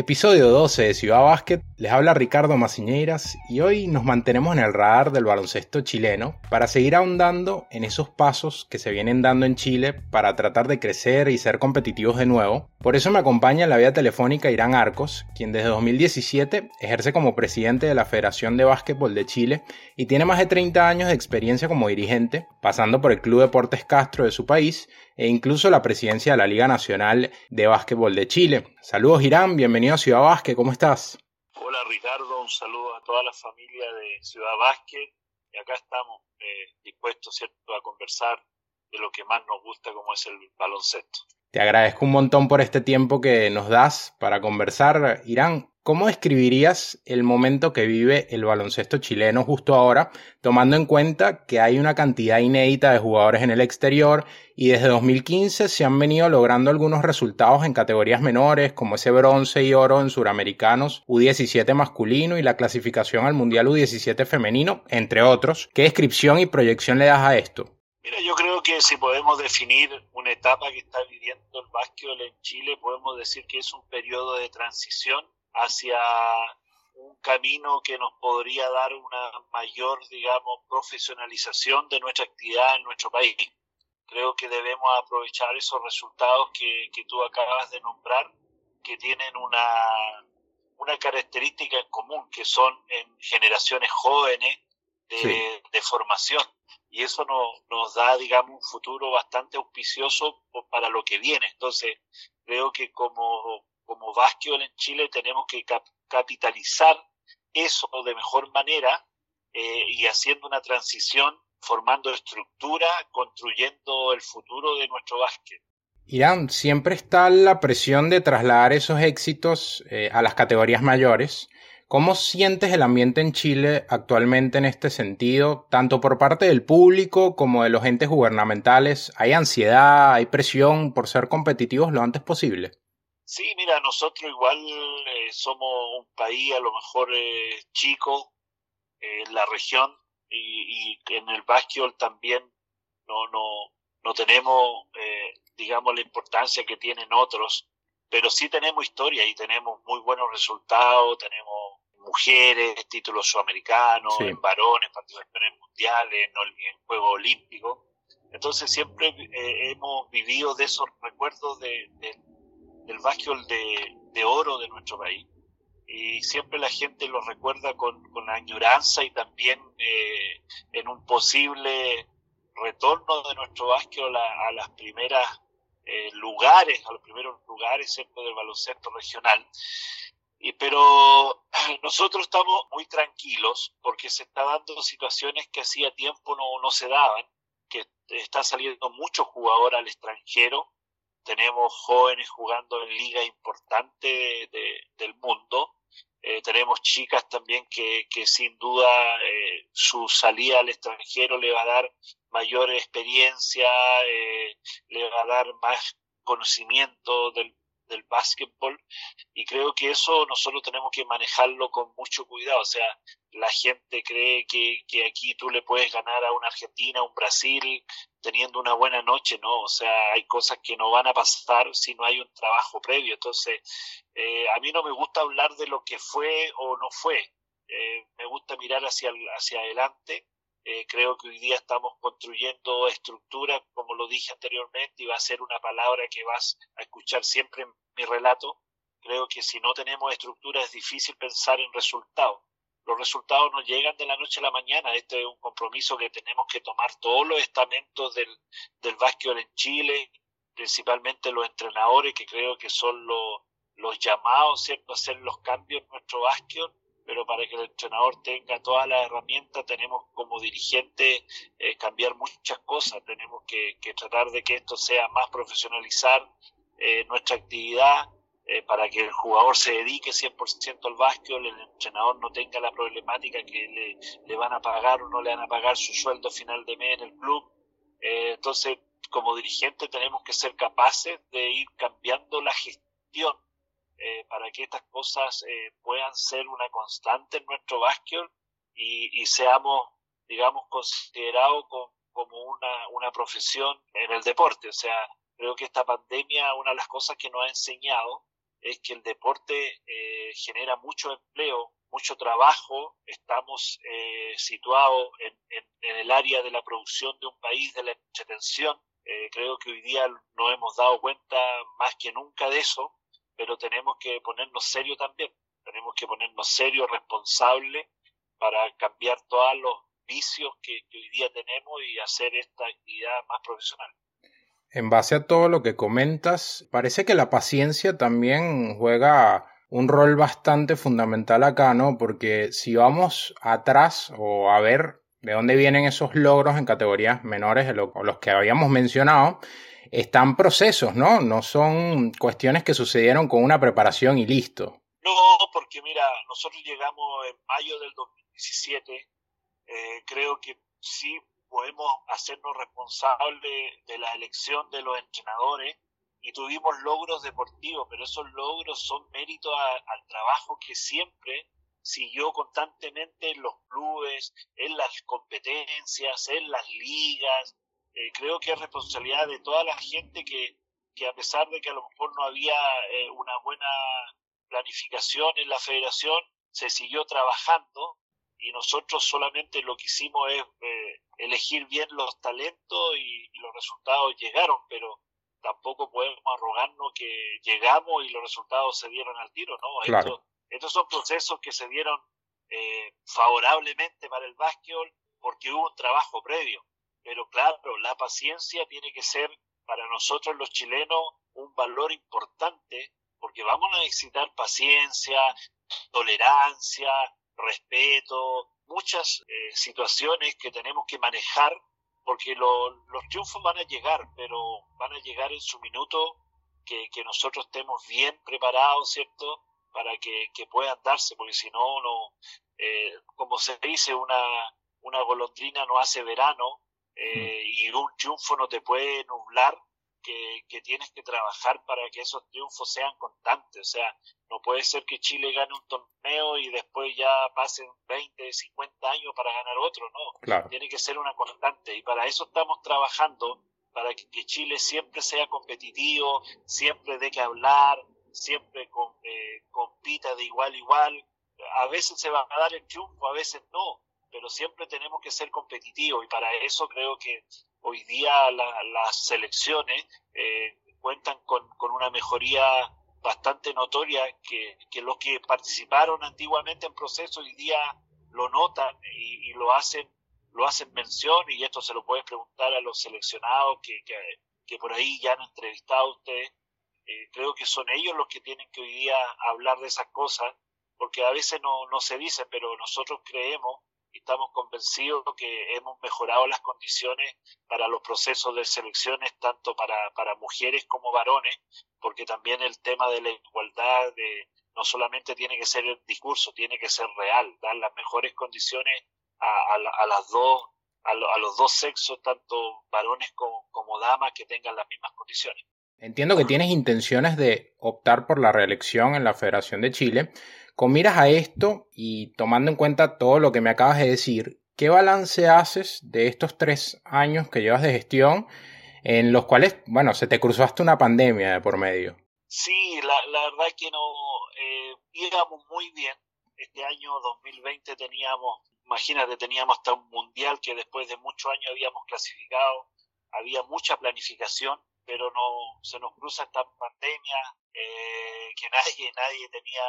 Episodio 12 de Ciudad Básquet, les habla Ricardo Maciñeiras y hoy nos mantenemos en el radar del baloncesto chileno para seguir ahondando en esos pasos que se vienen dando en Chile para tratar de crecer y ser competitivos de nuevo. Por eso me acompaña en la vía telefónica Irán Arcos, quien desde 2017 ejerce como presidente de la Federación de Básquetbol de Chile y tiene más de 30 años de experiencia como dirigente, pasando por el Club Deportes Castro de su país e incluso la presidencia de la Liga Nacional de Básquetbol de Chile. Saludos Irán, bienvenido a Ciudad Básquet, ¿cómo estás? Hola Ricardo, un saludo a toda la familia de Ciudad Básquet y acá estamos eh, dispuestos ¿cierto? a conversar de lo que más nos gusta como es el baloncesto. Te agradezco un montón por este tiempo que nos das para conversar. Irán, ¿Cómo describirías el momento que vive el baloncesto chileno justo ahora, tomando en cuenta que hay una cantidad inédita de jugadores en el exterior y desde 2015 se han venido logrando algunos resultados en categorías menores, como ese bronce y oro en suramericanos, U17 masculino y la clasificación al Mundial U17 femenino, entre otros? ¿Qué descripción y proyección le das a esto? Mira, yo creo que si podemos definir una etapa que está viviendo el básquetbol en Chile, podemos decir que es un periodo de transición hacia un camino que nos podría dar una mayor, digamos, profesionalización de nuestra actividad en nuestro país. Creo que debemos aprovechar esos resultados que, que tú acabas de nombrar, que tienen una, una característica en común, que son en generaciones jóvenes de, de formación. Y eso nos, nos da, digamos, un futuro bastante auspicioso para lo que viene. Entonces, creo que como como básquetbol en Chile tenemos que capitalizar eso de mejor manera eh, y haciendo una transición, formando estructura, construyendo el futuro de nuestro básquet. Irán, siempre está la presión de trasladar esos éxitos eh, a las categorías mayores. ¿Cómo sientes el ambiente en Chile actualmente en este sentido, tanto por parte del público como de los entes gubernamentales? ¿Hay ansiedad, hay presión por ser competitivos lo antes posible? Sí, mira, nosotros igual eh, somos un país a lo mejor eh, chico eh, en la región y, en el básquetbol también no, no, no tenemos, digamos, la importancia que tienen otros, pero sí tenemos historia y tenemos muy buenos resultados, tenemos mujeres, títulos sudamericanos, en varones, participaciones mundiales, en, Juegos Olímpicos. Entonces siempre hemos vivido de esos recuerdos de, de el básquetbol de, oro de nuestro país. Y siempre la gente lo recuerda con, con añoranza y también eh, en un posible retorno de nuestro básquetbol a, las primeras eh, lugares, a los primeros lugares siempre del baloncesto regional. Pero nosotros estamos muy tranquilos porque se está dando situaciones que hacía tiempo no, no se daban, que está saliendo mucho jugador al extranjero, tenemos jóvenes jugando en ligas importantes del mundo, eh, tenemos chicas también que, que sin duda eh, su salida al extranjero le va a dar mayor experiencia, eh, le va a dar más conocimiento del, del básquetbol y creo que eso nosotros tenemos que manejarlo con mucho cuidado. O sea, la gente cree que, que aquí tú le puedes ganar a una Argentina, a un Brasil teniendo una buena noche, ¿no? O sea, hay cosas que no van a pasar si no hay un trabajo previo. Entonces, eh, a mí no me gusta hablar de lo que fue o no fue. Eh, me gusta mirar hacia, hacia adelante eh, creo que hoy día estamos construyendo estructura, como lo dije anteriormente, y va a ser una palabra que vas a escuchar siempre en mi relato. Creo que si no tenemos estructura es difícil pensar en resultados. Los resultados no llegan de la noche a la mañana. Este es un compromiso que tenemos que tomar todos los estamentos del, del en Chile, principalmente los entrenadores, que creo que son los, los llamados ¿cierto? a hacer los cambios en nuestro básquetbol pero para que el entrenador tenga todas las herramientas tenemos como dirigente eh, cambiar muchas cosas, tenemos que, tratar de que esto sea más profesionalizar eh, nuestra actividad eh, para que el jugador se dedique 100% al básquetbol, el entrenador no tenga la problemática que le, le, van a pagar o no le van a pagar su sueldo final de mes en el club. entonces, como dirigente tenemos que ser capaces de ir cambiando la gestión eh, para que estas cosas eh, puedan ser una constante en nuestro básquet y, seamos, digamos, considerados como una, una profesión en el deporte. O sea, creo que esta pandemia, una de las cosas que nos ha enseñado es que el deporte eh, genera mucho empleo, mucho trabajo. Estamos eh, situados en, el área de la producción de un país de la entretención. Eh, creo que hoy día nos hemos dado cuenta más que nunca de eso, pero tenemos que ponernos serio también. Tenemos que ponernos serio, responsable, para cambiar todos los vicios que hoy día tenemos y hacer esta actividad más profesional. En base a todo lo que comentas, parece que la paciencia también juega un rol bastante fundamental acá, ¿no? Porque si vamos atrás o a ver de dónde vienen esos logros en categorías menores de los que habíamos mencionado, están procesos, ¿no? No son cuestiones que sucedieron con una preparación y listo. No, porque mira, nosotros llegamos en mayo del 2017, eh, creo que sí podemos hacernos responsables de la elección de los entrenadores y tuvimos logros deportivos, pero esos logros son méritos al trabajo que siempre siguió constantemente en los clubes, en las competencias, en las ligas. Eh, creo que es responsabilidad de toda la gente que, que a pesar de que a lo mejor no había eh, una buena planificación en la federación, se siguió trabajando y nosotros solamente lo que hicimos es eh, elegir bien los talentos y, los resultados llegaron, pero tampoco podemos arrogarnos que llegamos y los resultados se dieron al tiro, ¿no? Estos, son procesos que se dieron eh, favorablemente para el básquetbol porque hubo un trabajo previo, pero claro, la paciencia tiene que ser para nosotros los chilenos un valor importante porque vamos a necesitar paciencia, tolerancia, respeto, muchas eh, situaciones que tenemos que manejar, porque los triunfos van a llegar, pero van a llegar en su minuto que, nosotros estemos bien preparados, ¿cierto? Para que, puedan darse, porque si no, no eh, como se dice, una, una golondrina no hace verano eh, y un triunfo no te puede nublar que, tienes que trabajar para que esos triunfos sean constantes. O sea, no puede ser que Chile gane un torneo y después ya pasen 20, 50 años para ganar otro, no. Tiene que ser una constante y para eso estamos trabajando, para que, Chile siempre sea competitivo, siempre dé que hablar, siempre eh, compita de igual a igual. A veces se va a dar el triunfo, a veces no, pero siempre tenemos que ser competitivos y para eso creo que hoy día las selecciones eh, cuentan con, una mejoría bastante notoria que, los que participaron antiguamente en proceso hoy día lo notan y, lo hacen lo hacen mención y esto se lo puedes preguntar a los seleccionados que, que, por ahí ya han entrevistado a ustedes. Eh, creo que son ellos los que tienen que hoy día hablar de esas cosas porque a veces no, no se dice, pero nosotros creemos estamos convencidos que hemos mejorado las condiciones para los procesos de selecciones, tanto para, para mujeres como varones, porque también el tema de la igualdad de, no solamente tiene que ser el discurso, tiene que ser real, dar las mejores condiciones a, a, las dos, a, los dos sexos, tanto varones como, como damas, que tengan las mismas condiciones. Entiendo que tienes intenciones de optar por la reelección en la Federación de Chile. Con miras a esto y tomando en cuenta todo lo que me acabas de decir, ¿qué balance haces de estos tres años que llevas de gestión en los cuales, bueno, se te cruzó hasta una pandemia de por medio? Sí, la, verdad es que no eh, íbamos muy bien. Este año 2020 teníamos, imagínate, teníamos hasta un mundial que después de muchos años habíamos clasificado, había mucha planificación pero no se nos cruza esta pandemia eh, que nadie nadie tenía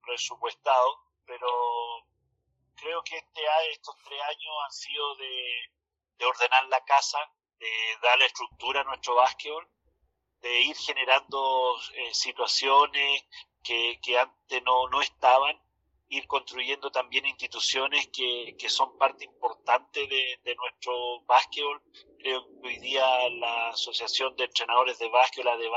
presupuestado pero creo que este estos tres años han sido de, ordenar la casa de darle estructura a nuestro básquetbol de ir generando eh, situaciones que, que antes no, no estaban ir construyendo también instituciones que, que son parte importante de, nuestro básquetbol. Creo que hoy día la Asociación de Entrenadores de Básquetbol, la de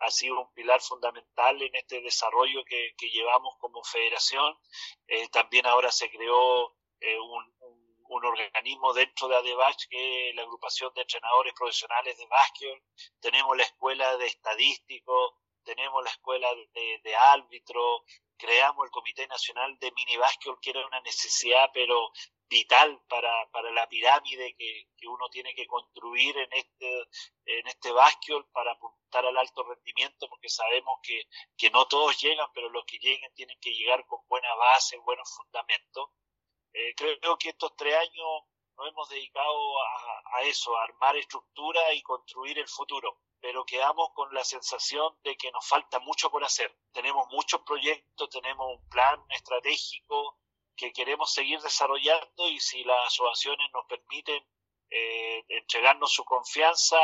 ha sido un pilar fundamental en este desarrollo que, que llevamos como federación. Eh, también ahora se creó eh, un, un, organismo dentro de ADEBACH que es la agrupación de entrenadores profesionales de básquetbol. Tenemos la escuela de estadísticos, tenemos la escuela de, de árbitro, creamos el Comité Nacional de Mini Básquetbol, que era una necesidad, pero vital para, para la pirámide que, que, uno tiene que construir en este, en este básquetbol para apuntar al alto rendimiento, porque sabemos que, que no todos llegan, pero los que lleguen tienen que llegar con buena base, buenos fundamentos. Eh, creo que estos tres años nos hemos dedicado a, eso, a armar estructura y construir el futuro pero quedamos con la sensación de que nos falta mucho por hacer. Tenemos muchos proyectos, tenemos un plan estratégico, que queremos seguir desarrollando y si las asociaciones nos permiten eh, entregarnos su confianza,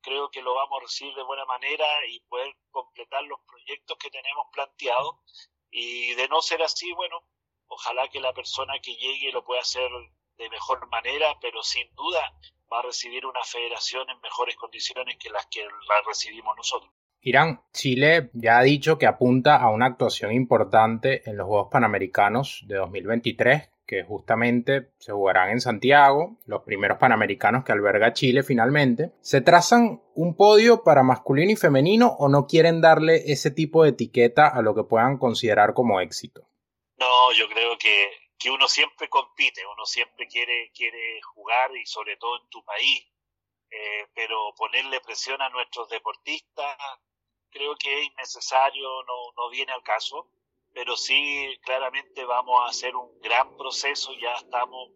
creo que lo vamos a recibir de buena manera y poder completar los proyectos que tenemos planteados. Y de no ser así, bueno, ojalá que la persona que llegue lo pueda hacer de mejor manera, pero sin duda va a recibir una federación en mejores condiciones que las que la recibimos nosotros. Irán, Chile ya ha dicho que apunta a una actuación importante en los Juegos Panamericanos de 2023, que justamente se jugarán en Santiago, los primeros Panamericanos que alberga Chile finalmente. ¿Se trazan un podio para masculino y femenino o no quieren darle ese tipo de etiqueta a lo que puedan considerar como éxito? No, yo creo que, que uno siempre compite, uno siempre quiere, quiere jugar y sobre todo en tu país, eh, pero ponerle presión a nuestros deportistas creo que es innecesario, no, no viene al caso, pero sí claramente vamos a hacer un gran proceso, ya estamos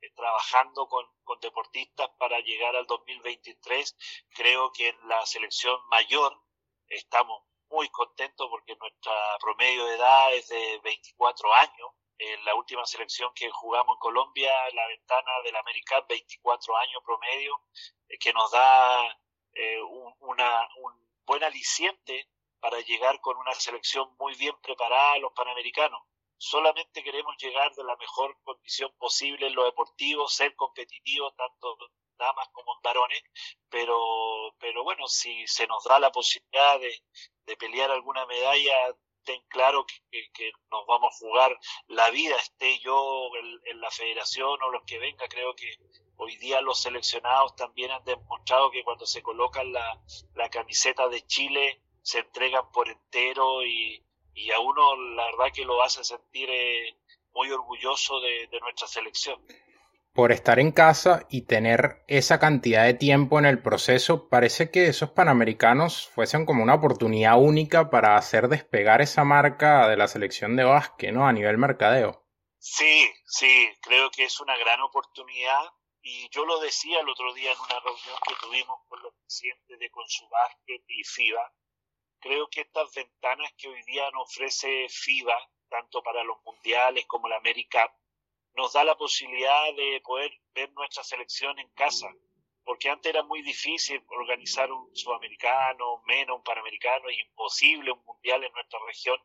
eh, trabajando con, con deportistas para llegar al 2023. Creo que en la selección mayor estamos muy contentos porque nuestra promedio de edad es de 24 años. En la última selección que jugamos en Colombia, la ventana del América, 24 años promedio, eh, que nos da eh, un, una, un buen aliciente para llegar con una selección muy bien preparada a los Panamericanos. Solamente queremos llegar de la mejor condición posible en lo deportivo, ser competitivos tanto damas como varones, pero, pero bueno, si se nos da la posibilidad de, de pelear alguna medalla, ten claro que, nos vamos a jugar la vida, esté yo en, en, la federación o los que venga, creo que Hoy día los seleccionados también han demostrado que cuando se colocan la, camiseta de Chile se entregan por entero y, a uno la verdad que lo hace sentir eh, muy orgulloso de nuestra selección por estar en casa y tener esa cantidad de tiempo en el proceso, parece que esos panamericanos fuesen como una oportunidad única para hacer despegar esa marca de la selección de básquet, ¿no? A nivel mercadeo. Sí, sí, creo que es una gran oportunidad y yo lo decía el otro día en una reunión que tuvimos con los presidentes de Consubasket y FIBA. Creo que estas ventanas que hoy día nos ofrece FIBA, tanto para los mundiales como la América, nos da la posibilidad de poder ver nuestra selección en casa. Porque antes era muy difícil organizar un sudamericano, menos un panamericano, imposible un mundial en nuestra región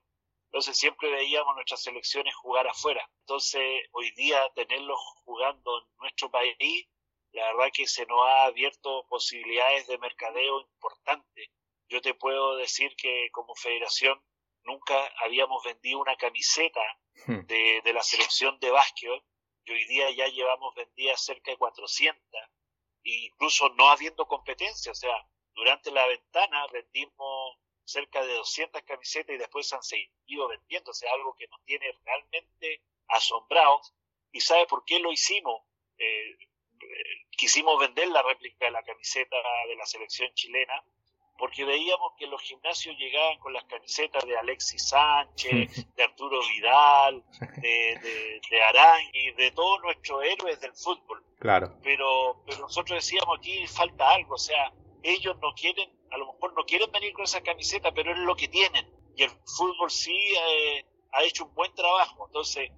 entonces siempre veíamos nuestras selecciones jugar afuera. Entonces hoy día tenerlos jugando en nuestro país, la verdad que se nos ha abierto posibilidades de mercadeo importantes. Yo te puedo decir que como federación nunca habíamos vendido una camiseta hmm. de, de la selección de básquet y hoy día ya llevamos vendidas cerca de 400, incluso no habiendo competencia, o sea, durante la ventana vendimos cerca de 200 camisetas y después se han seguido vendiendo, o sea, algo que nos tiene realmente asombrados. ¿Y sabe por qué lo hicimos? Eh, quisimos vender la réplica de la camiseta de la selección chilena porque veíamos que los gimnasios llegaban con las camisetas de Alexis Sánchez, de Arturo Vidal, de, de, de y de todos nuestros héroes del fútbol. Claro. Pero, pero nosotros decíamos aquí falta algo, o sea, ellos no quieren, a lo mejor no quieren venir con esa camiseta, pero es lo que tienen. Y el fútbol sí eh, ha hecho un buen trabajo. Entonces,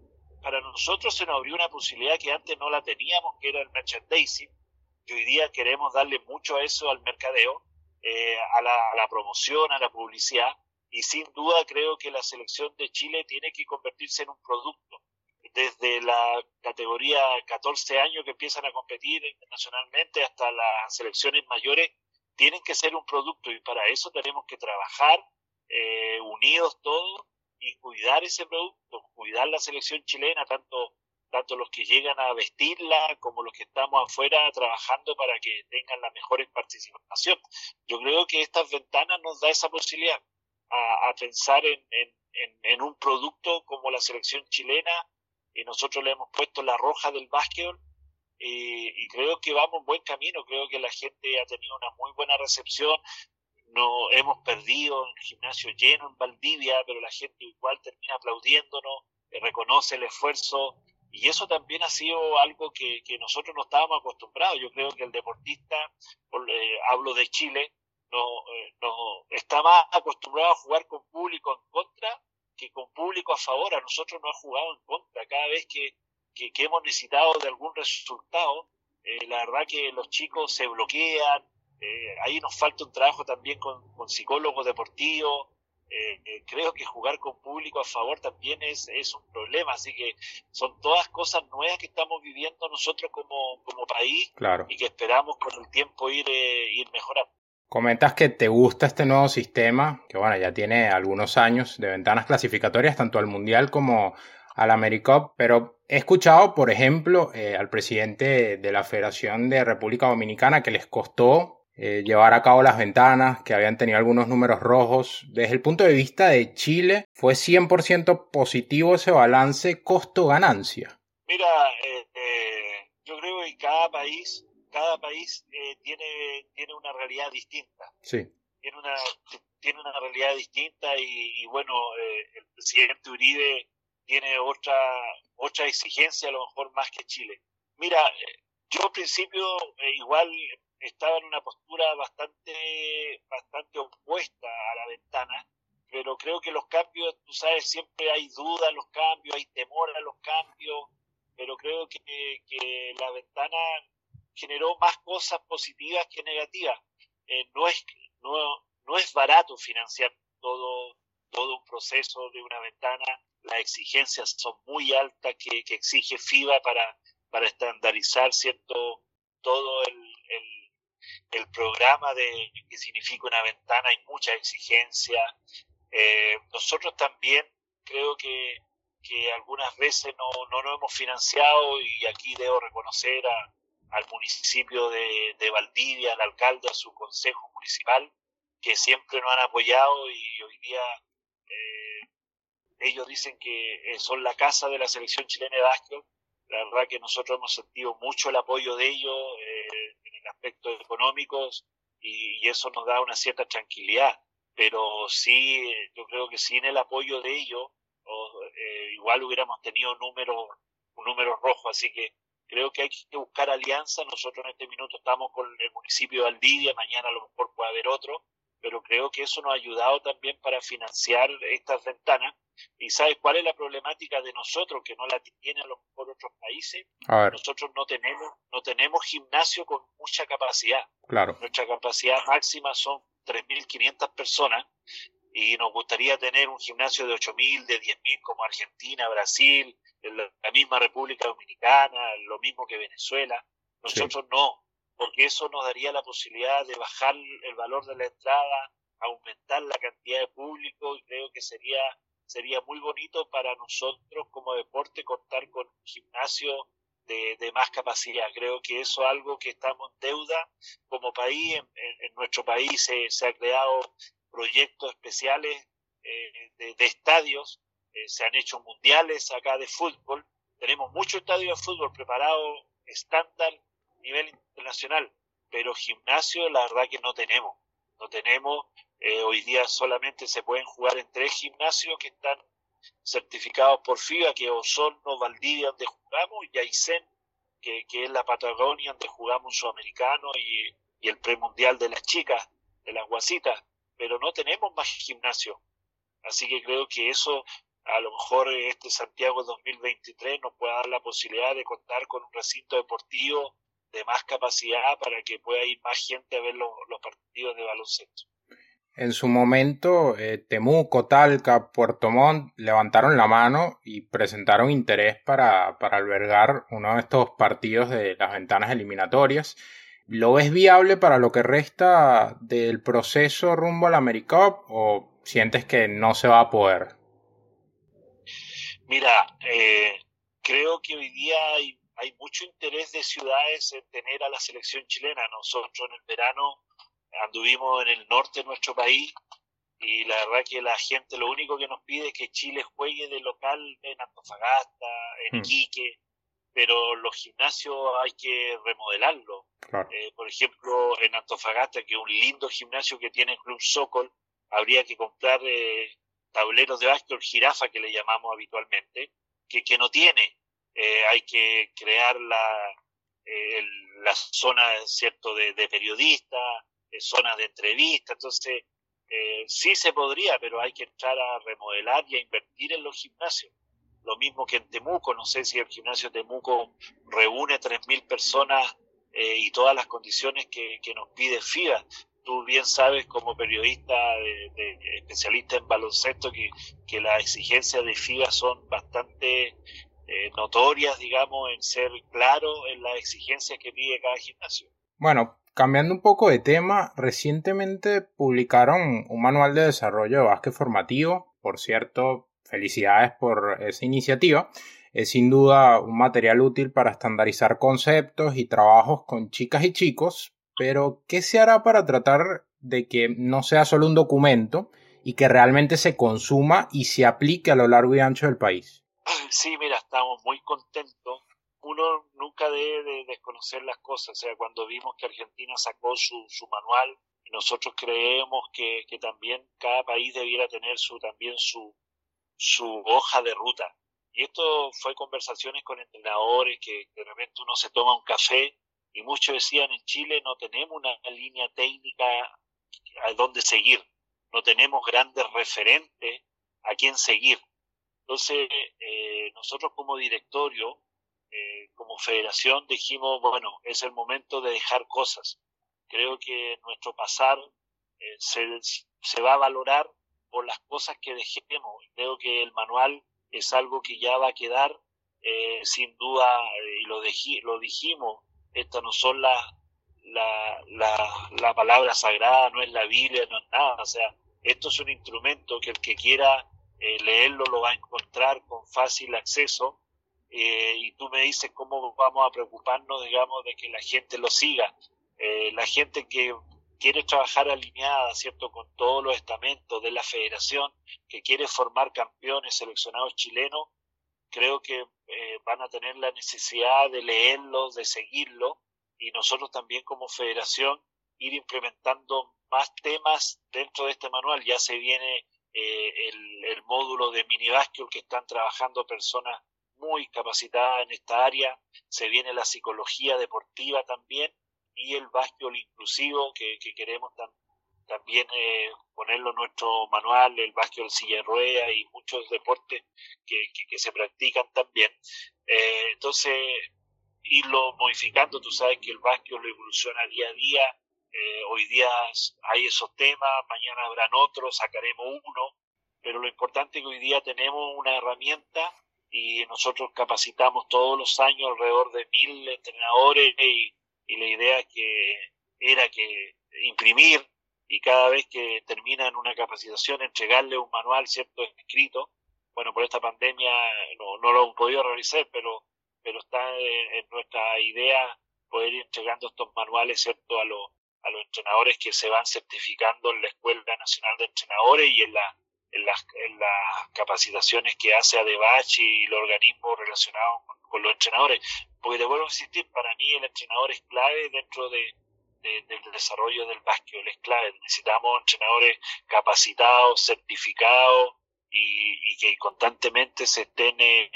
para nosotros se nos abrió una posibilidad que antes no la teníamos, que era el merchandising. Y hoy día queremos darle mucho a eso al mercadeo, eh, a, la, a la promoción, a la publicidad. Y sin duda creo que la selección de Chile tiene que convertirse en un producto desde la categoría 14 años que empiezan a competir internacionalmente hasta las selecciones mayores, tienen que ser un producto y para eso tenemos que trabajar eh, unidos todos y cuidar ese producto, cuidar la selección chilena, tanto, tanto los que llegan a vestirla como los que estamos afuera trabajando para que tengan la mejor participación. Yo creo que estas ventanas nos da esa posibilidad a, a pensar en, en, en, en un producto como la selección chilena y nosotros le hemos puesto la roja del básquetbol y creo que vamos en buen camino, creo que la gente ha tenido una muy buena recepción, no hemos perdido en gimnasio lleno en Valdivia, pero la gente igual termina aplaudiéndonos, reconoce el esfuerzo y eso también ha sido algo que, nosotros no estábamos acostumbrados. Yo creo que el deportista, eh, hablo de Chile, no, eh, no está más acostumbrado a jugar con público en contra que con público a favor. A nosotros no ha jugado en contra. Cada vez que, que, hemos necesitado de algún resultado, la verdad que los chicos se bloquean, eh, ahí nos falta un trabajo también con, psicólogos deportivos. Eh, eh, creo que jugar con público a favor también es, es, un problema, así que son todas cosas nuevas que estamos viviendo nosotros como, como país claro. y que esperamos con el tiempo ir, ir mejorando. Comentas que te gusta este nuevo sistema, que bueno, ya tiene algunos años de ventanas clasificatorias, tanto al Mundial como al AmeriCup, pero he escuchado, por ejemplo, al presidente de la Federación de República Dominicana que les costó eh, llevar a cabo las ventanas, que habían tenido algunos números rojos. Desde el punto de vista de Chile, ¿fue 100% positivo ese balance costo-ganancia? Mira, eh, eh, yo creo que cada país, cada país tiene, tiene una realidad distinta. Sí. Tiene una, tiene una realidad distinta y, bueno, el presidente Uribe tiene otra, otra exigencia a lo mejor más que Chile. Mira, yo al principio igual estaba en una postura bastante, bastante opuesta a la ventana, pero creo que los cambios, tú sabes, siempre hay duda en los cambios, hay temor a los cambios, pero creo que, que la ventana generó más cosas positivas que negativas. Eh, no, es, no, no es barato financiar todo, todo un proceso de una ventana, las exigencias son muy altas que, que exige FIBA para, para estandarizar cierto todo el, el programa de que significa una ventana hay mucha exigencia. Eh, nosotros también creo que, que algunas veces no, no hemos financiado y aquí debo reconocer a, al municipio de, de, Valdivia, al alcalde, a su consejo municipal, que siempre nos han apoyado y hoy día eh, ellos dicen que son la casa de la selección chilena de básquet. La verdad que nosotros hemos sentido mucho el apoyo de ellos. Eh, aspectos económicos y, eso nos da una cierta tranquilidad. Pero sí, yo creo que sin el apoyo de ellos, eh, igual hubiéramos tenido números, un número rojo. Así que creo que hay que buscar alianza. Nosotros en este minuto estamos con el municipio de Valdivia, mañana a lo mejor puede haber otro, pero creo que eso nos ha ayudado también para financiar estas ventanas. ¿Y sabes cuál es la problemática de nosotros, que no la tienen a lo mejor otros países? Nosotros no tenemos, no tenemos gimnasio con mucha capacidad. Claro. Nuestra capacidad máxima son 3.500 personas y nos gustaría tener un gimnasio de 8.000, de 10.000 como Argentina, Brasil, la misma República Dominicana, lo mismo que Venezuela. Nosotros no porque eso nos daría la posibilidad de bajar el valor de la entrada, aumentar la cantidad de público y creo que sería sería muy bonito para nosotros como deporte contar con un gimnasio de, más capacidad. Creo que eso es algo que estamos en deuda como país. En, nuestro país se, se han creado proyectos especiales eh, de, estadios, eh, se han hecho mundiales acá de fútbol. Tenemos muchos estadios de fútbol preparados estándar nivel internacional, pero gimnasio la verdad que no tenemos. No tenemos, eh, hoy día solamente se pueden jugar en tres gimnasios que están certificados por FIBA, que Osorno, Valdivia, donde jugamos, y Aysén, que, que es la Patagonia, donde jugamos un sudamericano y, y el premundial de las chicas, de las guasitas, pero no tenemos más gimnasio. Así que creo que eso, a lo mejor este Santiago 2023 nos puede dar la posibilidad de contar con un recinto deportivo de más capacidad para que pueda ir más gente a ver los, partidos de baloncesto. En su momento, eh, Temuco, Talca, Puerto Montt levantaron la mano y presentaron interés para, para albergar uno de estos partidos de las ventanas eliminatorias. ¿Lo ves viable para lo que resta del proceso rumbo al AmeriCup o sientes que no se va a poder? Mira, eh, creo que hoy día hay hay mucho interés de ciudades en tener a la selección chilena. Nosotros en el verano anduvimos en el norte de nuestro país y la verdad que la gente lo único que nos pide es que Chile juegue de local en Antofagasta, en mm. Iquique, pero los gimnasios hay que remodelarlo. Eh, por ejemplo, en Antofagasta, que es un lindo gimnasio que tiene Club Sokol, habría que comprar eh, tableros de básquet, jirafa que le llamamos habitualmente, que, que no tiene. Eh, hay que crear la, la zona, ¿cierto?, de, de periodistas, zonas de entrevista, entonces sí se podría, pero hay que entrar a remodelar y a invertir en los gimnasios lo mismo que en Temuco, no sé si el gimnasio Temuco reúne 3.000 personas eh, y todas las condiciones que, nos pide FIBA. Tú bien sabes como periodista, de, especialista en baloncesto, que, que las exigencias de FIBA son bastante eh, notorias, digamos, en ser claro en las exigencias que pide cada gimnasio. Bueno, cambiando un poco de tema, recientemente publicaron un manual de desarrollo de básquet formativo. Por cierto, Felicidades por esa iniciativa. Es sin duda un material útil para estandarizar conceptos y trabajos con chicas y chicos, pero ¿qué se hará para tratar de que no sea solo un documento y que realmente se consuma y se aplique a lo largo y ancho del país? Sí, mira, estamos muy contentos. Uno nunca debe desconocer las cosas. O sea, cuando vimos que Argentina sacó su, su manual, nosotros creemos que, que, también cada país debiera tener su, también su, su hoja de ruta. Y esto fue conversaciones con entrenadores que de repente uno se toma un café y muchos decían en Chile no tenemos una línea técnica a dónde seguir, no tenemos grandes referentes a quién seguir. Entonces, eh, nosotros como directorio, eh, como federación, dijimos, bueno, es el momento de dejar cosas. Creo que nuestro pasar eh, se, se va a valorar por las cosas que dejemos. Creo que el manual es algo que ya va a quedar eh, sin duda, eh, y lo, lo dijimos, estas no son las la, la, la, palabra sagrada, no es la Biblia, no es nada. O sea, esto es un instrumento que el que quiera eh, leerlo lo va a encontrar con fácil acceso. y tú me dices cómo vamos a preocuparnos, digamos, de que la gente lo siga. la gente que quiere trabajar alineada, ¿cierto?, con todos los estamentos de la federación, que quiere formar campeones seleccionados chilenos, creo que eh, van a tener la necesidad de leerlos, de seguirlo, y nosotros también como federación ir implementando más temas dentro de este manual. Ya se viene eh, el, módulo de mini que están trabajando personas muy capacitadas en esta área, se viene la psicología deportiva también, y el básquetbol inclusivo que, queremos también eh, ponerlo en nuestro manual, el básquetbol silla y muchos deportes que, que, se practican también. Eh, entonces, irlo modificando, tú sabes que el básquetbol evoluciona día a día, eh, hoy día hay esos temas, mañana habrán otros, sacaremos uno, pero lo importante es que hoy día tenemos una herramienta y nosotros capacitamos todos los años alrededor de mil entrenadores y y la idea que era que imprimir y cada vez que terminan una capacitación entregarle un manual cierto escrito. Bueno por esta pandemia no, no lo hemos podido realizar pero pero está en, nuestra idea poder ir entregando estos manuales cierto a los a los entrenadores que se van certificando en la escuela nacional de entrenadores y en la en las, en las capacitaciones que hace ADEBACH y el organismo relacionado con los entrenadores. Porque te vuelvo a insistir, para mí el entrenador es clave dentro de, del desarrollo del básquetbol, es clave. Necesitamos entrenadores capacitados, certificados y, que constantemente se estén eh,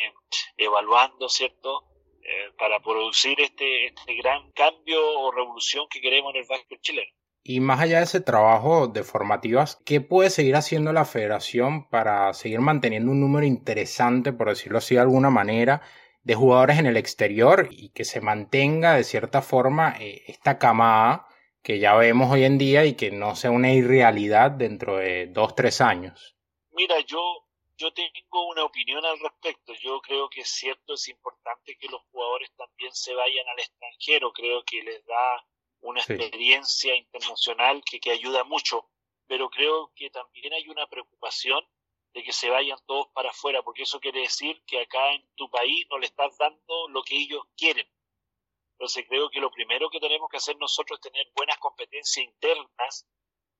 evaluando, ¿cierto? Eh, para producir este, este gran cambio o revolución que queremos en el básquet chileno. Y más allá de ese trabajo de formativas, ¿qué puede seguir haciendo la federación para seguir manteniendo un número interesante, por decirlo así de alguna manera, de jugadores en el exterior y que se mantenga de cierta forma eh, esta camada que ya vemos hoy en día y que no sea una irrealidad dentro de dos, tres años. Mira, yo, yo tengo una opinión al respecto. Yo creo que es cierto, es importante que los jugadores también se vayan al extranjero. Creo que les da una experiencia internacional que, que ayuda mucho. Pero creo que también hay una preocupación de que se vayan todos para afuera, porque eso quiere decir que acá en tu país no le estás dando lo que ellos quieren. Entonces creo que lo primero que tenemos que hacer nosotros es tener buenas competencias internas,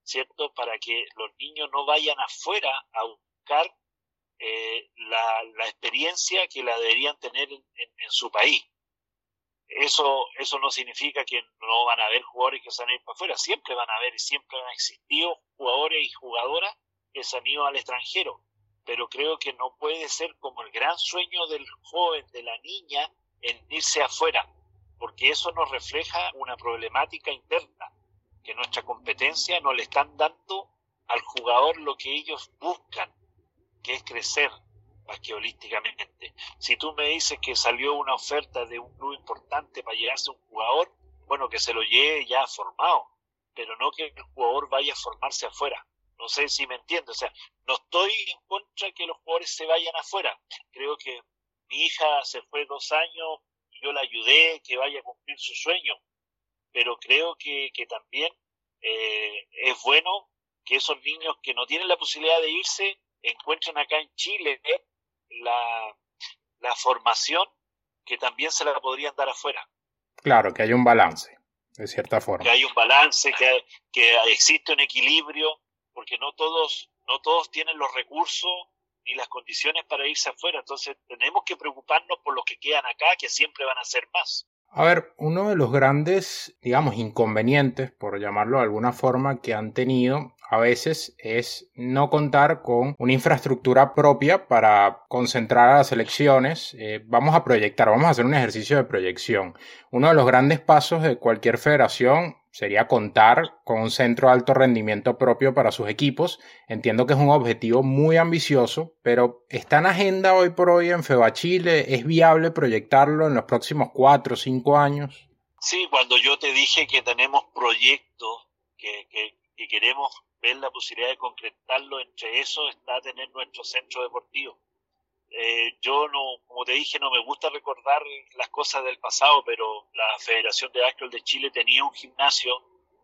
¿cierto? Para que los niños no vayan afuera a buscar eh, la, experiencia que la deberían tener en, su país. Eso, eso no significa que no van a haber jugadores que se van a para afuera, siempre van a haber y siempre han existido jugadores y jugadoras que se han ido al extranjero, pero creo que no puede ser como el gran sueño del joven, de la niña, en irse afuera, porque eso nos refleja una problemática interna, que nuestra competencia no le están dando al jugador lo que ellos buscan, que es crecer basquetbolísticamente. Si tú me dices que salió una oferta de un club importante para llegarse a un jugador, bueno, que se lo lleve ya formado, pero no que el jugador vaya a formarse afuera. No sé si me entiendes. O sea, no estoy en contra que los jugadores se vayan afuera. Creo que mi hija se fue dos años y yo la ayudé que vaya a cumplir su sueño. Pero creo que, que también eh, es bueno que esos niños que no tienen la posibilidad de irse encuentren acá en Chile la, la formación que también se la podrían dar afuera. Claro, que hay un balance, de cierta forma. Que hay un balance, que, que existe un equilibrio, porque no todos, no todos tienen los recursos ni las condiciones para irse afuera. Entonces tenemos que preocuparnos por los que quedan acá, que siempre van a ser más. A ver, uno de los grandes, digamos, inconvenientes, por llamarlo de alguna forma, que han tenido a veces es no contar con una infraestructura propia para concentrar a las elecciones. Eh, vamos a proyectar, vamos a hacer un ejercicio de proyección. Uno de los grandes pasos de cualquier federación sería contar con un centro de alto rendimiento propio para sus equipos. Entiendo que es un objetivo muy ambicioso, pero ¿está en agenda hoy por hoy en FEBA Chile? ¿Es viable proyectarlo en los próximos cuatro o cinco años? Sí, cuando yo te dije que tenemos proyectos que, que queremos ver la posibilidad de concretarlo, entre eso está tener nuestro centro deportivo. Eh, yo no, como te dije, no me gusta recordar las cosas del pasado, pero la Federación de Básquetbol de Chile tenía un gimnasio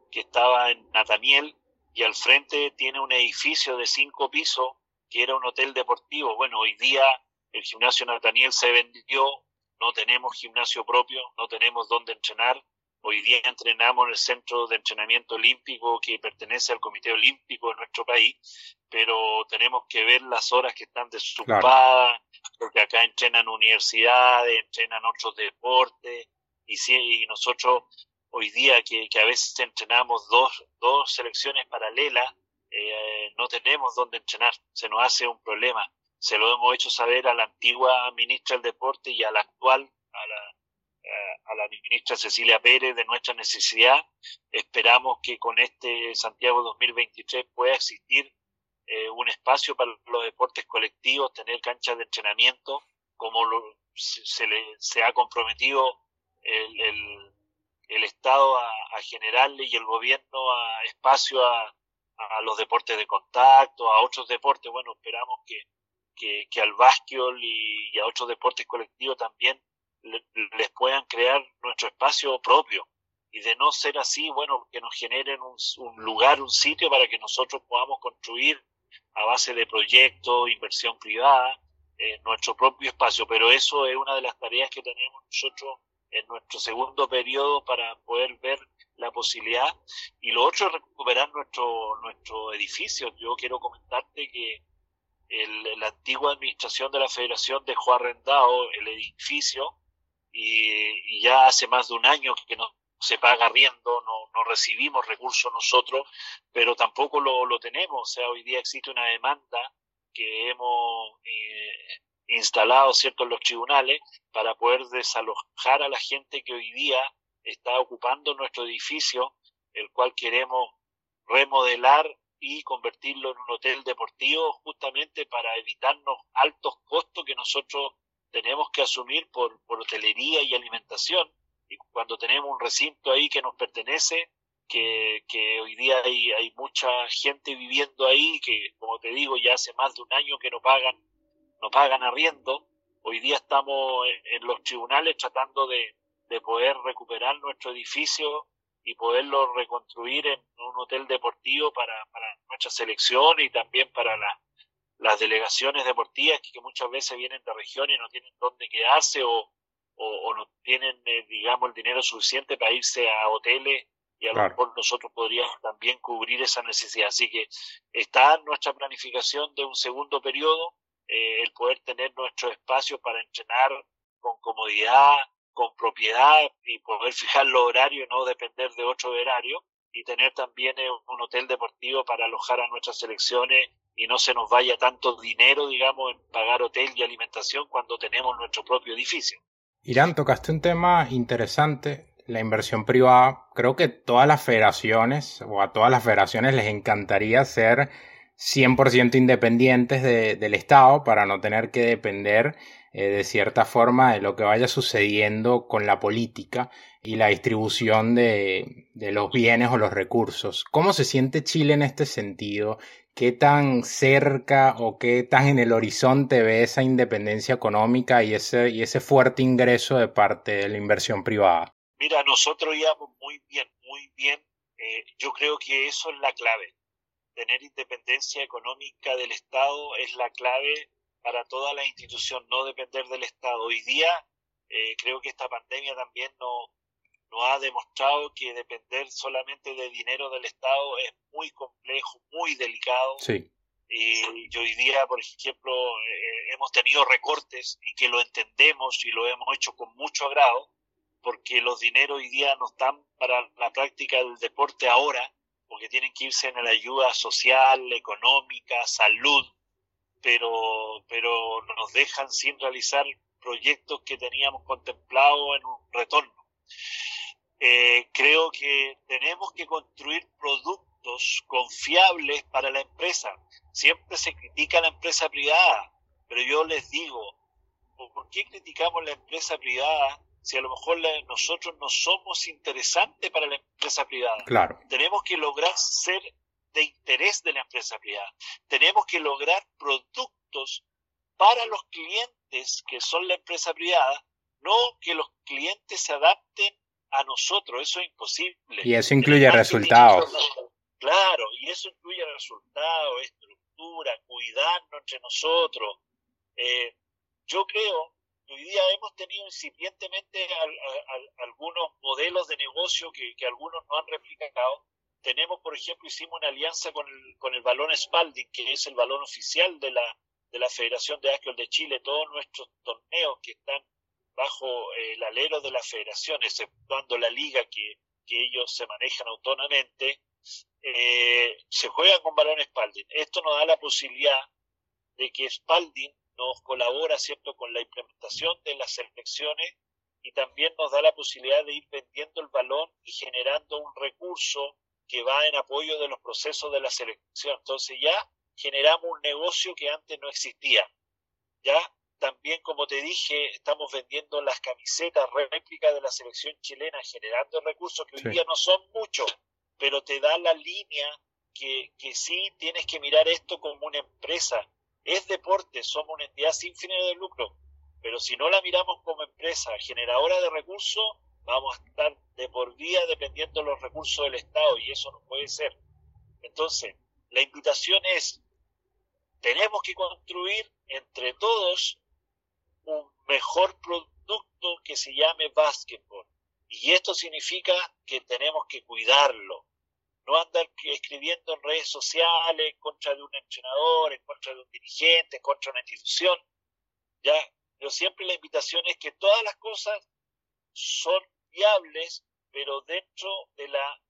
que estaba en Nataniel y al frente tiene un edificio de cinco pisos que era un hotel deportivo. Bueno, hoy día el gimnasio Nataniel se vendió, no tenemos gimnasio propio, no tenemos dónde entrenar Hoy día entrenamos en el Centro de Entrenamiento Olímpico que pertenece al Comité Olímpico de nuestro país, pero tenemos que ver las horas que están desocupadas, porque acá entrenan universidades, entrenan otros deportes, y, si, y nosotros hoy día que, a veces entrenamos dos, dos selecciones paralelas, eh, no tenemos dónde entrenar, se nos hace un problema. Se lo hemos hecho saber a la antigua ministra del Deporte y a la actual, a la a la ministra Cecilia Pérez de nuestra necesidad. Esperamos que con este Santiago 2023 pueda existir eh, un espacio para los deportes colectivos, tener canchas de entrenamiento, como se, le, se ha comprometido el, Estado a, generarle y el gobierno a espacio a, los deportes de contacto, a otros deportes. Bueno, esperamos que, que, que al básquetbol y, a otros deportes colectivos también les puedan crear nuestro espacio propio. Y de no ser así, bueno, que nos generen un, lugar, un sitio para que nosotros podamos construir a base de proyectos, inversión privada, eh, nuestro propio espacio. Pero eso es una de las tareas que tenemos nosotros en nuestro segundo periodo para poder ver la posibilidad. Y lo otro es recuperar nuestro, nuestro edificio. Yo quiero comentarte que el, la antigua administración de la federación dejó arrendado el edificio y, ya hace más de un año que no se paga riendo, no, recibimos recursos nosotros, pero tampoco lo, lo, tenemos. O sea, hoy día existe una demanda que hemos eh, instalado, ¿cierto?, en los tribunales para poder desalojar a la gente que hoy día está ocupando nuestro edificio, el cual queremos remodelar y convertirlo en un hotel deportivo justamente para evitarnos altos costos que nosotros tenemos que asumir por, por hotelería y alimentación. Y cuando tenemos un recinto ahí que nos pertenece, que, que hoy día hay, hay mucha gente viviendo ahí, que como te digo, ya hace más de un año que no pagan, no pagan arriendo. Hoy día estamos en los tribunales tratando de, de poder recuperar nuestro edificio y poderlo reconstruir en un hotel deportivo para, para nuestra selección y también para la, las delegaciones deportivas que, muchas veces vienen de regiones y no tienen dónde quedarse o, o, no tienen, eh, digamos, el dinero suficiente para irse a hoteles y a lo mejor nosotros podríamos también cubrir esa necesidad. Así que está nuestra planificación de un segundo periodo eh, el poder tener nuestro espacio para entrenar con comodidad, con propiedad y poder fijar los horarios, no depender de otro horario y tener también eh, un hotel deportivo para alojar a nuestras selecciones y no se nos vaya tanto dinero, digamos, en pagar hotel y alimentación cuando tenemos nuestro propio edificio. Irán, tocaste un tema interesante, la inversión privada. Creo que todas las federaciones o a todas las federaciones les encantaría ser 100% independientes del Estado para no tener que depender eh, de cierta forma de lo que vaya sucediendo con la política y la distribución de, de, los bienes o los recursos. ¿Cómo se siente Chile en este sentido? ¿Qué tan cerca o qué tan en el horizonte ve esa independencia económica y ese, y ese fuerte ingreso de parte de la inversión privada? Mira, nosotros íbamos muy bien, muy bien. Eh, yo creo que eso es la clave. Tener independencia económica del Estado es la clave para toda la institución, no depender del Estado. Hoy día eh, creo que esta pandemia también nos no ha demostrado que depender solamente de dinero del Estado es muy complejo, muy delicado. Sí. Y hoy día, por ejemplo, eh, hemos tenido recortes y que lo entendemos y lo hemos hecho con mucho agrado, porque los dineros hoy día no están para la práctica del deporte ahora, porque tienen que irse en la ayuda social, económica, salud, pero, pero nos dejan sin realizar proyectos que teníamos contemplado en un retorno. Eh, creo que tenemos que construir productos confiables para la empresa. Siempre se critica a la empresa privada, pero yo les digo, ¿por qué criticamos la empresa privada si a lo mejor nosotros no somos interesantes para la empresa privada? Claro. Tenemos que lograr ser de interés de la empresa privada. Tenemos que lograr productos para los clientes que son la empresa privada, no que los clientes se adapten a nosotros, eso es imposible. Y eso incluye resultados. Claro, y eso incluye resultados, estructura, cuidarnos entre nosotros. Eh, yo creo que hoy día hemos tenido incipientemente algunos modelos de negocio que, que algunos no han replicado, tenemos, por ejemplo, hicimos una alianza con el, con el balón Spalding, que es el balón oficial de la, de la Federación de Básquetbol de Chile. Todos nuestros torneos que están bajo eh, el alero de la federación, exceptuando la liga que, ellos se manejan autónomamente, eh, se juegan con balón Spalding. Esto nos da la posibilidad de que Spalding nos colabora, ¿cierto?, con la implementación de las selecciones y también nos da la posibilidad de ir vendiendo el balón y generando un recurso que va en apoyo de los procesos de la selección. Entonces ya generamos un negocio que antes no existía. Ya también, como te dije, estamos vendiendo las camisetas réplicas de la selección chilena, generando recursos que hoy día no son muchos, pero te da la línea que, que sí tienes que mirar esto como una empresa. Es deporte, somos una entidad sin fines de lucro, pero si no la miramos como empresa generadora de recursos, vamos a estar de por vida dependiendo de los recursos del Estado y eso no puede ser. Entonces, la invitación es, tenemos que construir entre todos un mejor producto que se llame básquetbol. Y esto significa que tenemos que cuidarlo. No andar escribiendo en redes sociales en contra de un entrenador, en contra de un dirigente, en contra de una institución. Ya, yo siempre la invitación es que todas las cosas son viables, pero dentro de la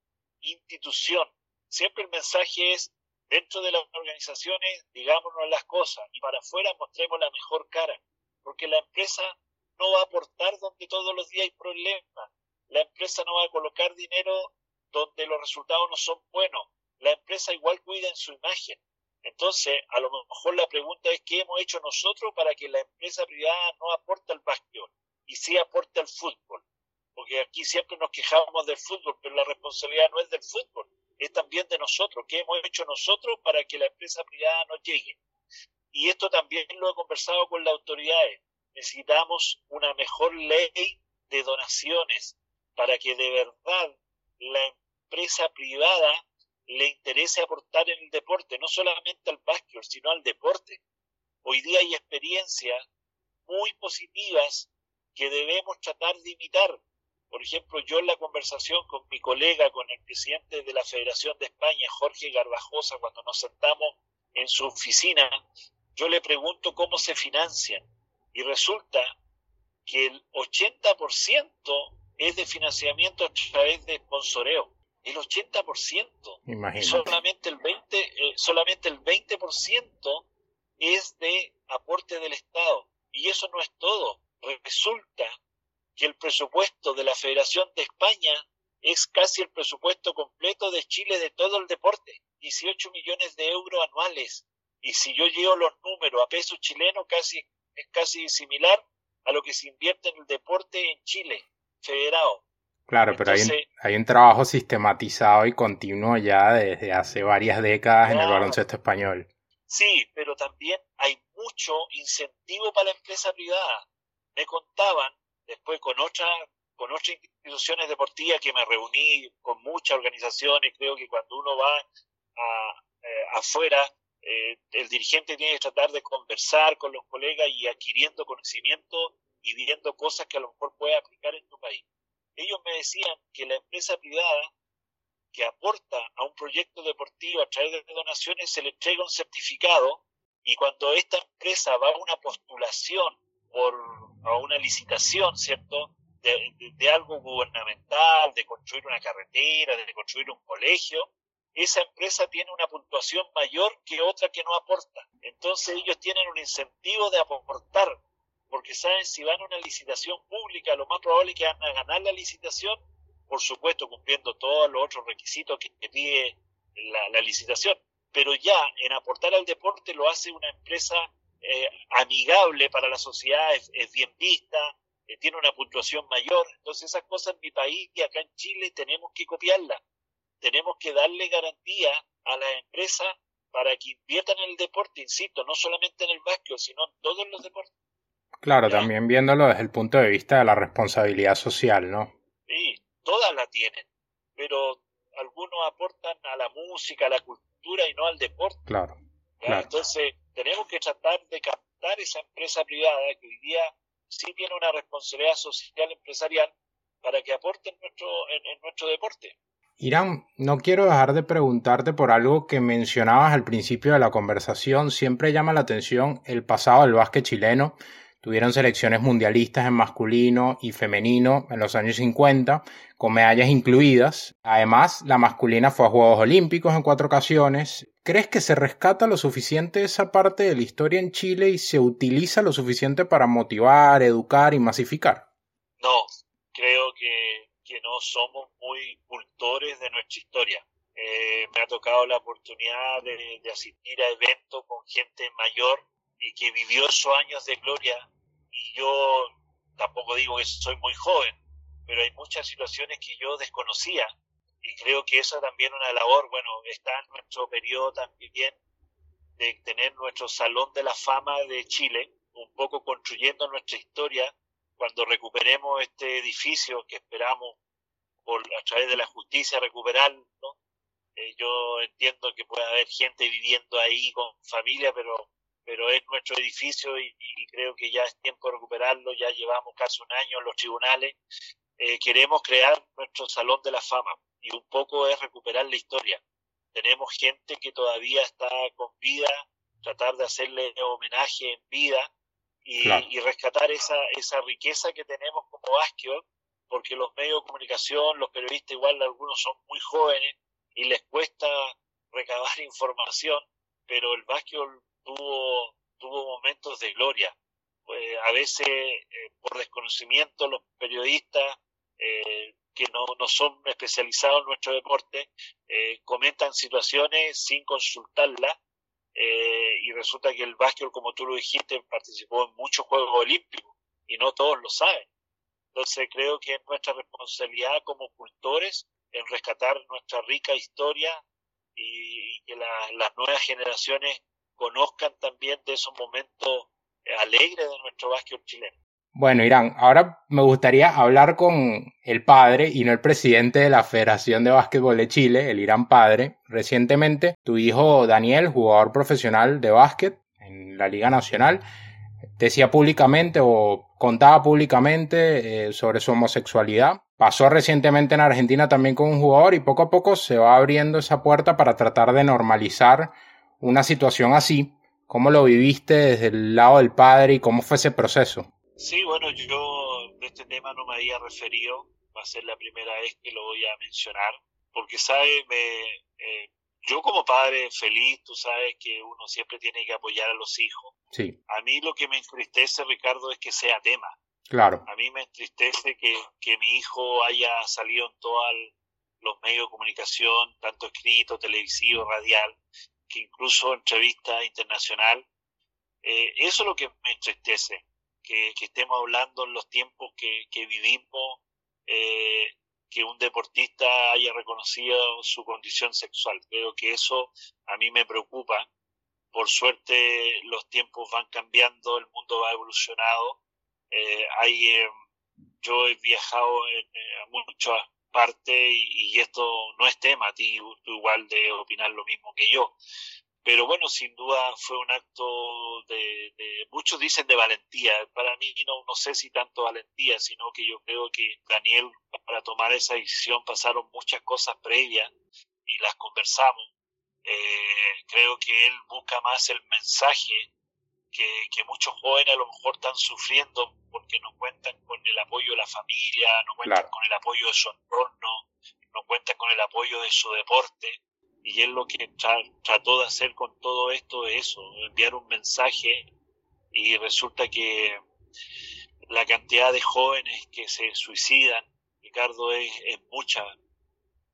institución. Siempre el mensaje es, dentro de las organizaciones, digámonos las cosas y para afuera mostremos la mejor cara, porque la empresa no va a aportar donde todos los días hay problemas. La empresa no va a colocar dinero donde los resultados no son buenos. La empresa igual cuida en su imagen. Entonces, a lo mejor la pregunta es qué hemos hecho nosotros para que la empresa privada no aporte al básquetbol y sí aporte al fútbol porque aquí siempre nos quejamos del fútbol, pero la responsabilidad no es del fútbol, es también de nosotros, qué hemos hecho nosotros para que la empresa privada no llegue. Y esto también lo he conversado con las autoridades. Necesitamos una mejor ley de donaciones para que de verdad la empresa privada le interese aportar en el deporte, no solamente al básquetbol, sino al deporte. Hoy día hay experiencias muy positivas que debemos tratar de imitar Por ejemplo, yo en la conversación con mi colega, con el presidente de la Federación de España, Jorge Garbajosa, cuando nos sentamos en su oficina, yo le pregunto cómo se financian y resulta que el 80% es de financiamiento a través de sponsoreo. El 80%. Y solamente el 20, eh, solamente el 20% es de aporte del Estado. Y eso no es todo. Resulta que el presupuesto de la Federación de España es casi el presupuesto completo de Chile de todo el deporte, 18 millones de euros anuales. Y si yo llevo los números a peso chileno, casi, es casi similar a lo que se invierte en el deporte en Chile, federado. Claro, pero hay, un, hay un trabajo sistematizado y continuo ya desde hace varias décadas en el baloncesto español. Sí, pero también hay mucho incentivo para la empresa privada. Me contaban después con otra con otras instituciones deportivas que me reuní con muchas organizaciones, creo que cuando uno va a, eh, afuera, eh, el dirigente tiene que tratar de conversar con los colegas y adquiriendo conocimiento y viendo cosas que a lo mejor puede aplicar en tu país. Ellos me decían que la empresa privada que aporta a un proyecto deportivo a través de donaciones se le entrega un certificado y cuando esta empresa va a una postulación por a una licitación, ¿cierto? De, algo gubernamental, de construir una carretera, de construir un colegio, esa empresa tiene una puntuación mayor que otra que no aporta. Entonces ellos tienen un incentivo de aportar, porque saben si van a una licitación pública, lo más probable es que van a ganar la licitación, por supuesto cumpliendo todos los otros requisitos que, pide la, licitación. Pero ya en aportar al deporte lo hace una empresa eh, amigable para la sociedad, es, bien vista, eh, tiene una puntuación mayor. Entonces esas cosas en mi país y acá en Chile tenemos que copiarlas. Tenemos que darle garantía a las empresas para que inviertan en el deporte, insisto, no solamente en el básquet, sino en todos los deportes. Claro, también viéndolo desde el punto de vista de la responsabilidad social, ¿no? Sí, todas la tienen, pero algunos aportan a la música, a la cultura y no al deporte. Claro. claro. Entonces, tenemos que tratar de captar esa empresa privada que hoy día sí tiene una responsabilidad social empresarial para que aporte en nuestro, en, nuestro deporte. Irán, no quiero dejar de preguntarte por algo que mencionabas al principio de la conversación. Siempre llama la atención el pasado del básquet chileno Tuvieron selecciones mundialistas en masculino y femenino en los años 50, con medallas incluidas. Además, la masculina fue a Juegos Olímpicos en cuatro ocasiones. ¿Crees que se rescata lo suficiente esa parte de la historia en Chile y se utiliza lo suficiente para motivar, educar y masificar? No, creo que, no somos muy cultores de nuestra historia. Eh, me ha tocado la oportunidad de, asistir a eventos con gente mayor y que vivió esos años de gloria y yo tampoco digo que soy muy joven, pero hay muchas situaciones que yo desconocía y creo que esa también una labor, bueno, está en nuestro periodo también de tener nuestro Salón de la Fama de Chile, un poco construyendo nuestra historia cuando recuperemos este edificio que esperamos por a través de la justicia recuperarlo. Eh, yo entiendo que puede haber gente viviendo ahí con familia, pero pero es nuestro edificio y, creo que ya es tiempo de recuperarlo, ya llevamos casi un año en los tribunales, eh, queremos crear nuestro Salón de la Fama y un poco es recuperar la historia. Tenemos gente que todavía está con vida, tratar de hacerle homenaje en vida y, y rescatar esa, esa riqueza que tenemos como básquet, porque los medios de comunicación, los periodistas igual algunos son muy jóvenes y les cuesta recabar información, pero el básquet tuvo, tuvo momentos de gloria. Pues, a veces, eh, por desconocimiento, los periodistas eh, que no, no, son especializados en nuestro deporte eh, comentan situaciones sin consultarlas y resulta que el básquet, como tú lo dijiste, participó en muchos Juegos Olímpicos y no todos lo saben. Entonces creo que es nuestra responsabilidad como cultores en rescatar nuestra rica historia y, que las nuevas generaciones conozcan también de esos momentos alegres de nuestro básquet chileno. Bueno, Irán, ahora me gustaría hablar con el padre y no el presidente de la Federación de Básquetbol de Chile, el Irán Padre. Recientemente, tu hijo Daniel, jugador profesional de básquet en la Liga Nacional, decía públicamente o contaba públicamente eh, sobre su homosexualidad. Pasó recientemente en Argentina también con un jugador y poco a poco se va abriendo esa puerta para tratar de normalizar una situación así. ¿Cómo lo viviste desde el lado del padre y cómo fue ese proceso? Sí, bueno, yo de este tema no me había referido, va a ser la primera vez que lo voy a mencionar, porque, ¿sabes? Me, eh, yo como padre feliz, tú sabes que uno siempre tiene que apoyar a los hijos. Sí. A mí lo que me entristece, Ricardo, es que sea tema. Claro. A mí me entristece que, que mi hijo haya salido en todos los medios de comunicación, tanto escrito, televisivo, radial, que incluso entrevista internacional. Eh, eso es lo que me entristece, que, estemos hablando en los tiempos que, vivimos eh, que un deportista haya reconocido su condición sexual. Creo que eso a mí me preocupa. Por suerte los tiempos van cambiando, el mundo va evolucionado. Eh, hay, eh, yo he viajado en, eh, a muchas partes y, y, esto no es tema, a ti tú igual de opinar lo mismo que yo. Pero bueno, sin duda fue un acto de, de, muchos dicen de valentía. Para mí no, no sé si tanto valentía, sino que yo creo que Daniel para tomar esa decisión pasaron muchas cosas previas y las conversamos. Eh, creo que él busca más el mensaje que, que muchos jóvenes a lo mejor están sufriendo porque no cuentan con el apoyo de la familia, no cuentan Claro. con el apoyo de su entorno, no cuentan con el apoyo de su deporte y él lo que tra- trató de hacer con todo esto es eso, enviar un mensaje y resulta que la cantidad de jóvenes que se suicidan, Ricardo, es, es mucha.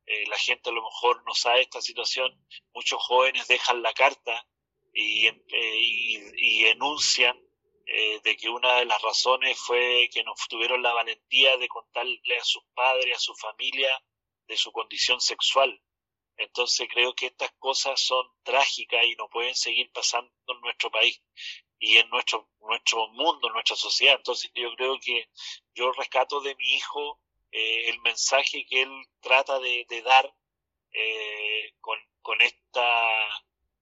Eh, la gente a lo mejor no sabe esta situación, muchos jóvenes dejan la carta y, eh, y enuncian eh, de que una de las razones fue que no tuvieron la valentía de contarle a sus padres, a su familia, de su condición sexual. Entonces creo que estas cosas son trágicas y no pueden seguir pasando en nuestro país y en nuestro nuestro mundo, en nuestra sociedad. Entonces yo creo que yo rescato de mi hijo eh, el mensaje que él trata de, dar eh, con, con esta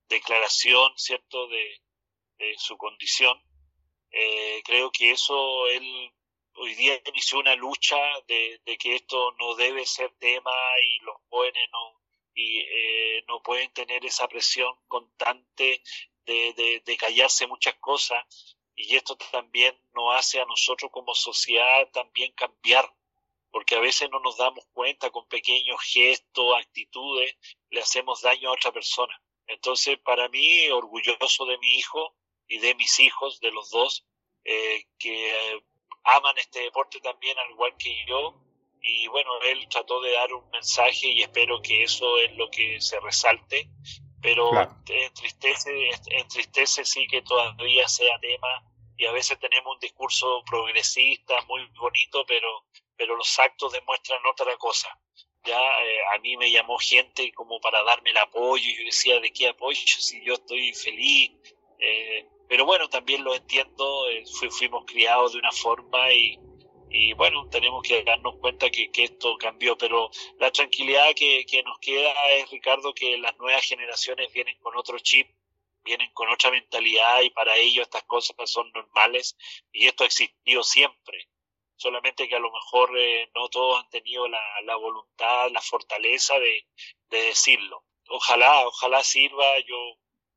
declaración, ¿cierto?, de, de su condición. Eh, creo que eso él hoy día inició una lucha de, de que esto no debe ser tema y los jóvenes no y eh, no pueden tener esa presión constante de, de, callarse muchas cosas y esto también nos hace a nosotros como sociedad también cambiar porque a veces no nos damos cuenta con pequeños gestos, actitudes, le hacemos daño a otra persona. Entonces, para mí, orgulloso de mi hijo y de mis hijos, de los dos, eh, que eh, aman este deporte también al igual que yo, y bueno, él trató de dar un mensaje y espero que eso es lo que se resalte, pero Claro. entristece, entristece sí que todavía sea tema y a veces tenemos un discurso progresista muy bonito, pero, pero los actos demuestran otra cosa. Ya eh, a mí me llamó gente como para darme el apoyo y yo decía, ¿de qué apoyo? Si yo estoy feliz. Eh, pero bueno, también lo entiendo, eh, fu- fuimos criados de una forma y, y bueno, tenemos que darnos cuenta que, esto cambió, pero la tranquilidad que, nos queda es, Ricardo, que las nuevas generaciones vienen con otro chip, vienen con otra mentalidad y para ellos estas cosas son normales y esto ha existido siempre. Solamente que a lo mejor eh, no todos han tenido la, voluntad, la fortaleza de, de decirlo. Ojalá, ojalá sirva. Yo,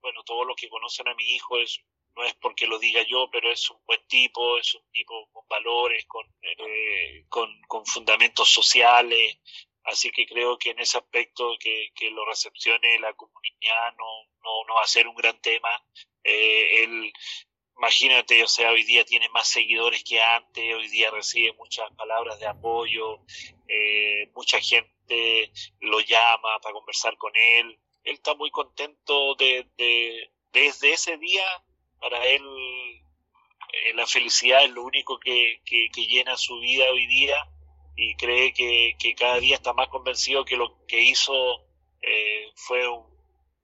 bueno, todos los que conocen a mi hijo es no es porque lo diga yo, pero es un buen tipo, es un tipo con valores, con, eh, con, fundamentos sociales, así que creo que en ese aspecto que, que lo recepcione la comunidad no, no, no va a ser un gran tema. Eh, él, imagínate, o sea, hoy día tiene más seguidores que antes, hoy día recibe muchas palabras de apoyo, eh, mucha gente lo llama para conversar con él. Él está muy contento de, de desde ese día para él eh, la felicidad es lo único que, que, llena su vida hoy día y cree que, que, cada día está más convencido que lo que hizo eh, fue, un,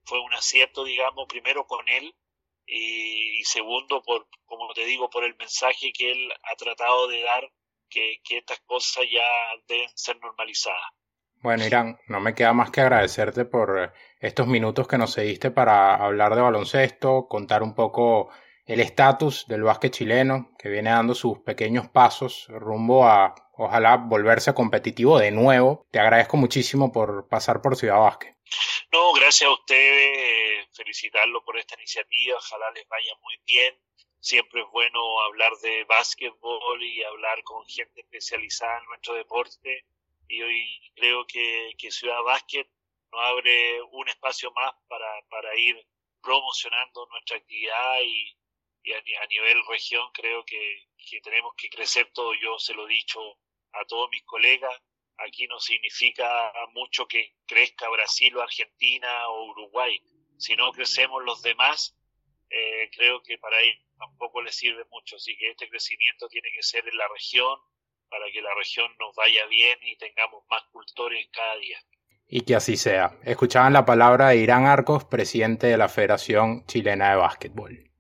fue un acierto, digamos, primero con él y, y, segundo, por como te digo, por el mensaje que él ha tratado de dar, que, que estas cosas ya deben ser normalizadas. Bueno, Irán, no me queda más que agradecerte por estos minutos que nos cediste para hablar de baloncesto, contar un poco el estatus del básquet chileno, que viene dando sus pequeños pasos rumbo a, ojalá, volverse competitivo de nuevo. Te agradezco muchísimo por pasar por Ciudad Básquet. No, gracias a ustedes, felicitarlo por esta iniciativa, ojalá les vaya muy bien. Siempre es bueno hablar de básquetbol y hablar con gente especializada en nuestro deporte. Y hoy creo que, Ciudad Básquet nos abre un espacio más para, para ir promocionando nuestra actividad y, y a, nivel región creo que, que tenemos que crecer todo. Yo se lo he dicho a todos mis colegas, aquí no significa mucho que crezca Brasil o Argentina o Uruguay. Si no crecemos los demás, eh, creo que para ellos tampoco les sirve mucho. Así que este crecimiento tiene que ser en la región para que la región nos vaya bien y tengamos más cultores cada día. Y que así sea. Escuchaban la palabra de Irán Arcos, presidente de la Federación Chilena de Básquetbol.